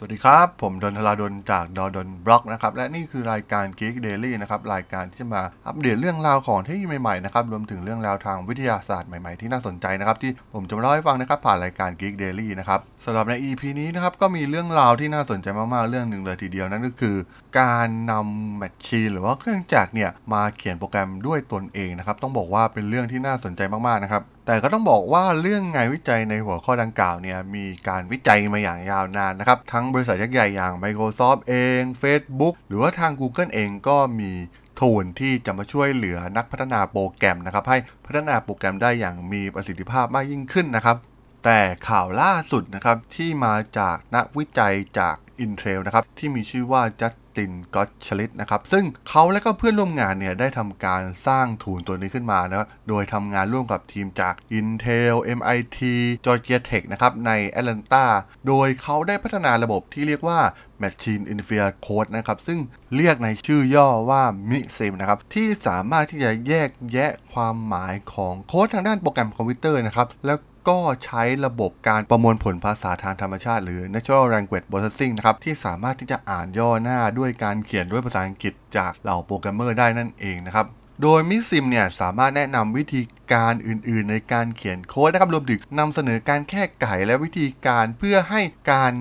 สวัสดีครับ ผมดนทลาดนจากดอดนบล็อกนะครับ และนี่คือรายการ Geek Daily นะครับ รายการที่จะมาอัปเดตเรื่องราวของเทคโนโลยีใหม่ๆนะครับรวมถึงเรื่องราวทางวิทยาศาสตร์ใหม่ๆที่น่าสนใจนะครับ ที่ผมจะมาเล่าให้ฟังนะครับ ผ่านรายการ Geek Daily นะครับสำหรับใน EP นี้นะครับ ก็มีเรื่องราวที่น่าสนใจมากๆเรื่องหนึ่งเลยทีเดียวนั่นก็คือ การนำแมชชีนหรือว่าเครื่องจักรเนี่ยมาเขียนโปรแกรมด้วยตนเองนะครับต้องบอกว่าเป็นเรื่องที่น่าสนใจมากๆนะครับ แต่ก็ต้องบอกว่าเรื่องงานวิจัยในหัวข้อดังกล่าวเนี่ยมีการวิจัยมาอย่างยาวนานนะครับ ทั้งบริษัทยักษ์ใหญ่อย่าง Microsoft เอง Facebook หรือว่าทาง Google เองก็มีทูลที่จะมาช่วยเหลือนักพัฒนาโปรแกรมนะครับ ให้พัฒนาโปรแกรมได้อย่างมีประสิทธิภาพมากยิ่งขึ้นนะครับ แต่ข่าวล่าสุดนะครับที่มาจากนักวิจัยจาก Intel นะครับที่มีชื่อว่าจัสตินก็ตชลิตนะครับซึ่งเขาและก็เพื่อนร่วมงานเนี่ยได้ทำการสร้างทูลตัวนี้ขึ้นมานะครับโดยทำงานร่วมกับทีมจาก Intel MIT Georgia Tech นะครับใน Atlanta โดยเขาได้พัฒนาระบบที่เรียกว่า Machine Interface Code นะครับซึ่งเรียกในชื่อย่อว่า MISIM นะครับที่สามารถที่จะแยกแยะความหมายของโค้ดทางด้านโปรแกรมคอมพิวเตอร์นะครับแล้ว ก็ใช้ระบบการประมวลผลภาษาทางธรรมชาติ หรือ Natural Language Processing นะครับ ที่สามารถที่จะอ่านย่อหน้าด้วยการเขียนด้วยภาษาอังกฤษจากเหล่าโปรแกรมเมอร์ได้นั่นเองนะครับ โดยมิซิมเนี่ยสามารถแนะนำวิธีการอื่นๆ ในการเขียนโค้ดนะครับรวมถึงนำเสนอการแก้ไขและวิธีการเพื่อให้การ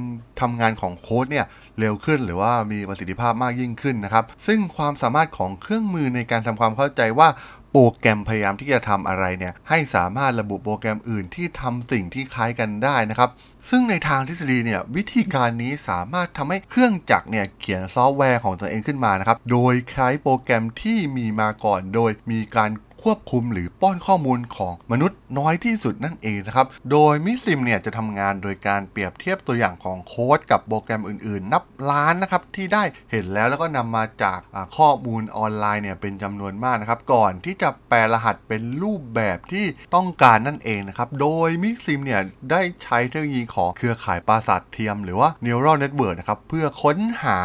ทำงานของโค้ดเนี่ยเร็วขึ้นหรือว่ามีประสิทธิภาพมากยิ่งขึ้นนะครับ ซึ่งความสามารถของเครื่องมือในการทำความเข้าใจว่า รแกรมพยายามที่จะทำอะไรเนี่ยให้สามารถระบุโปรแกรมอื่นที่ทำสิ่งที่คล้ายกันได้นะครับ ซึ่งในทางทฤษฎีเนี่ยวิธีการนี้สามารถทำให้เครื่องจักรเนี่ยเขียนซอฟต์แวร์ของตัวเองขึ้นมานะครับ โดยใช้โปรแกรมที่มีมาก่อน โดยมีการ ควบคุมหรือป้อนข้อมูลของมนุษย์น้อยที่สุดนั่นเองนะครับ โดย MISIM เนี่ยจะทำงานโดยการเปรียบเทียบตัวอย่างของโค้ดกับโปรแกรมอื่นๆ นับล้านนะครับที่ได้เห็นแล้วแล้วก็นำมาจากข้อมูลออนไลน์เนี่ยเป็นจำนวนมากนะครับ ก่อนที่จะแปลรหัสเป็นรูปแบบที่ต้องการนั่นเองนะครับ โดยมิซิมเนี่ยได้ใช้เทคโนโลยีของเครือข่ายประสาทเทียม หรือว่า neural network นะครับเพื่อค้นหา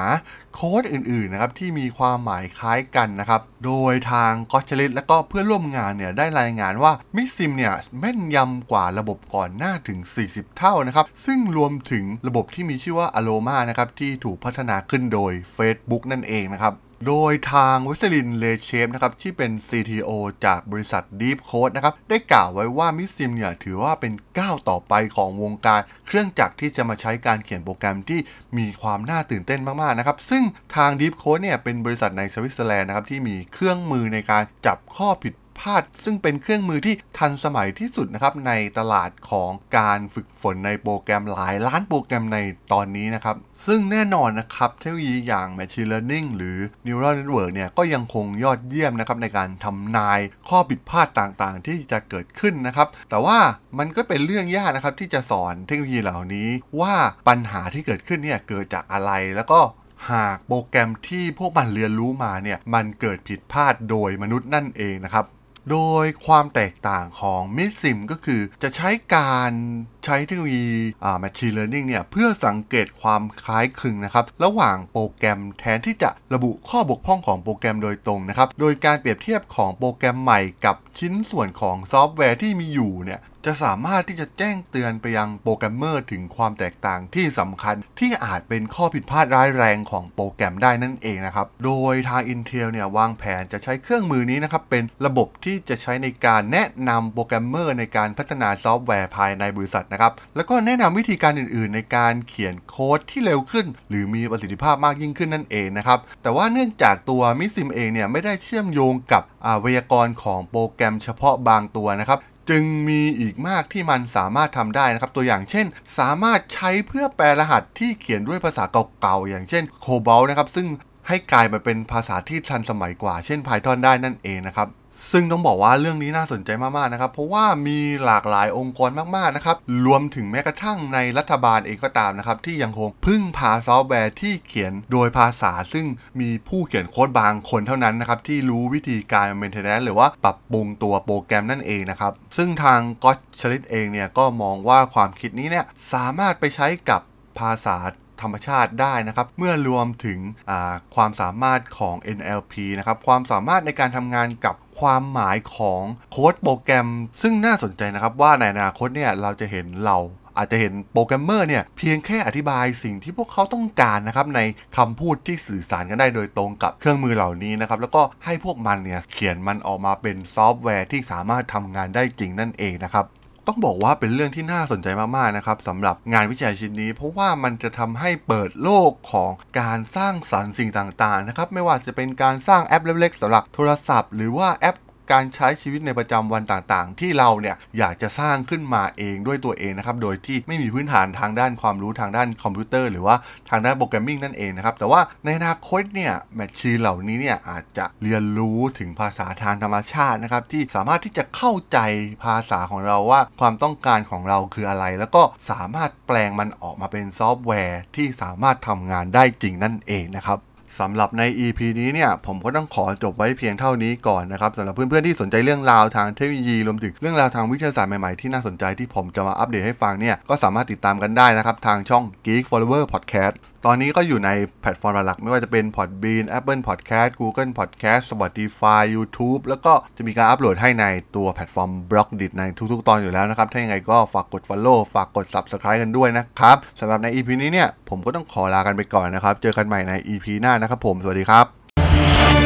โค้ดอื่นๆนะครับที่มีความหมายคล้ายกันนะครับ โดยทางกอชลิตและก็เพื่อนร่วมงานเนี่ยได้รายงานว่ามิซิมเนี่ยแม่นยำกว่าระบบก่อนหน้าถึง 40 เท่านะครับ ซึ่งรวมถึงระบบที่มีชื่อว่า Aroma นะครับที่ถูกพัฒนาขึ้นโดย Facebook นั่นเองนะครับ โดยทาง Veselin Raychev นะครับที่เป็น CTO จากบริษัท Deep Code นะครับได้กล่าวไว้ว่า MISIM เนี่ยถือว่าเป็นก้าวต่อไปของวงการ เครื่องจักรที่จะมาใช้การเขียนโปรแกรมที่มีความน่าตื่นเต้นมากๆนะครับซึ่งทาง Deep Code เนี่ยเป็นบริษัทในสวิตเซอร์แลนด์นะครับที่มีเครื่องมือในการจับข้อผิด พลาด ซึ่งเป็นเครื่องมือที่ทันสมัยที่สุดนะครับในตลาดของการฝึกฝนในโปรแกรมหลายล้านโปรแกรมในตอนนี้นะครับ ซึ่งแน่นอนนะครับเทคโนโลยีอย่าง Machine Learning หรือ Neural Network เนี่ยก็ยังคงยอดเยี่ยมนะครับในการทำนายข้อผิดพลาดต่างๆ ที่จะเกิดขึ้นนะครับ แต่ว่ามันก็เป็นเรื่องยากนะครับที่จะสอนเทคโนโลยีเหล่านี้ว่าปัญหาที่เกิดขึ้นเนี่ยเกิดจากอะไรแล้วก็หากโปรแกรมที่พวกมันเรียนรู้มาเนี่ย มันเกิดผิดพลาดโดยมนุษย์นั่นเองนะครับ โดยความแตกต่างของมิสซิมก็คือจะใช้การ ใช้เทคโนโลยี Machine Learning เนี่ยเพื่อสังเกตความคล้ายคลึงนะครับระหว่างโปรแกรมแทนที่จะระบุข้อบกพร่องของโปรแกรมโดยตรงนะครับโดยการเปรียบเทียบของโปรแกรมใหม่กับชิ้นส่วนของซอฟต์แวร์ที่มีอยู่เนี่ยจะสามารถที่จะแจ้งเตือนไปยังโปรแกรมเมอร์ถึงความแตกต่างที่สำคัญที่อาจเป็นข้อผิดพลาดร้ายแรงของโปรแกรมได้นั่นเองนะครับ โดยทาง Intel เนี่ยวางแผนจะใช้เครื่องมือนี้นะครับ เป็นระบบที่จะใช้ในการแนะนำโปรแกรมเมอร์ในการพัฒนาซอฟต์แวร์ภายในบริษัทนะครับ แล้วก็แนะนำวิธีการอื่นๆ ในการเขียนโค้ดที่เร็วขึ้น หรือมีประสิทธิภาพมากยิ่งขึ้นนั่นเองนะครับ แต่ว่าเนื่องจากตัว MISIM เองเนี่ยไม่ได้เชื่อมโยงกับไวยากรณ์ของโปรแกรมเฉพาะบางตัวนะครับจึงมีอีกมากที่มันสามารถทำได้นะครับ ตัวอย่างเช่น สามารถใช้เพื่อแปลรหัสที่เขียนด้วยภาษาเก่าๆ อย่างเช่น COBOL นะครับ ซึ่งให้กลายมาเป็นภาษาที่ทันสมัยกว่า เช่น Python ได้นั่นเองนะครับ ซึ่งต้องบอกว่าเรื่องนี้น่าสนใจมากๆนะครับ เพราะว่ามีหลากหลายองค์กรมากๆนะครับ รวมถึงแม้กระทั่งในรัฐบาลเองก็ตามนะครับ ที่ยังคงพึ่งพาซอฟต์แวร์ที่เขียนโดยภาษา ซึ่งมีผู้เขียนโค้ดบางคนเท่านั้นนะครับ ที่รู้วิธีการ maintenance หรือว่าปรับปรุงตัวโปรแกรมนั่นเองนะครับ ซึ่งทางก็ชลิตเองเนี่ยก็มองว่าความคิดนี้เนี่ยสามารถไปใช้กับภาษา ธรรมชาติได้นะครับ เมื่อรวมถึงความสามารถของ NLP นะครับ ความสามารถในการทำงานกับความหมายของโค้ดโปรแกรม ซึ่งน่าสนใจนะครับว่าในอนาคตเนี่ยเราจะเห็นเราอาจจะเห็นโปรแกรมเมอร์เนี่ยเพียงแค่อธิบายสิ่งที่พวกเขาต้องการนะครับในคำพูดที่สื่อสารกันได้โดยตรงกับเครื่องมือเหล่านี้นะครับแล้วก็ให้พวกมันเนี่ยเขียนมันออกมาเป็นซอฟต์แวร์ที่สามารถทำงานได้จริงนั่นเองนะครับ ต้องบอกว่าเป็นเรื่องที่น่าสนใจมาก ๆ นะครับสำหรับงานวิจัยชิ้นนี้ เพราะว่ามันจะทำให้เปิดโลกของการสร้างสรรค์สิ่งต่าง ๆ นะครับ ไม่ว่าจะเป็นการสร้างแอปเล็ก ๆสำหรับโทรศัพท์ หรือว่าแอป การใช้ชีวิตในประจำวันต่างๆ ที่เราเนี่ยอยากจะสร้างขึ้นมาเองด้วยตัวเองนะครับ โดยที่ไม่มีพื้นฐานทางด้านความรู้ทางด้านคอมพิวเตอร์หรือว่าทางด้าน programming นั่นเองนะครับ แต่ว่าในอนาคตเนี่ย machine เหล่านี้เนี่ยอาจจะเรียนรู้ถึงภาษาทางธรรมชาตินะครับ ที่สามารถที่จะเข้าใจภาษาของเราว่าความต้องการของเราคืออะไร แล้วก็สามารถแปลงมันออกมาเป็นซอฟต์แวร์ที่สามารถทำงานได้จริงนั่นเองนะครับ สำหรับใน EP นี้เนี่ยผมก็ต้องขอจบไว้เพียงเท่านี้ก่อนนะครับสำหรับเพื่อนๆที่สนใจเรื่องราวทางเทคโนโลยีรวมถึงเรื่องราวทางวิทยาศาสตร์ใหม่ๆที่น่าสนใจที่ผมจะมาอัปเดตให้ฟังเนี่ยก็สามารถติดตามกันได้นะครับทางช่อง Geek Forever Podcast ตอนนี้ก็อยู่ในแพลตฟอร์มหลัก ไม่ว่าจะเป็น Podbean Apple Podcast Google Podcast Spotify YouTube แล้วก็จะมีการอัปโหลดให้ในตัวแพลตฟอร์ม b l o g d i t ในทุกๆ ตอนอยู่แล้วนะครับ ถ้าอยังไงก็ฝากกด Follow ฝากกด Subscribe กันด้วยนะครับสำหรับใน EP นี้เนี่ยผมก็ต้องขอลากันไปก่อนนะครับเจอกันใหม่ใน EP หน้านะครับผมสวัสดีครับ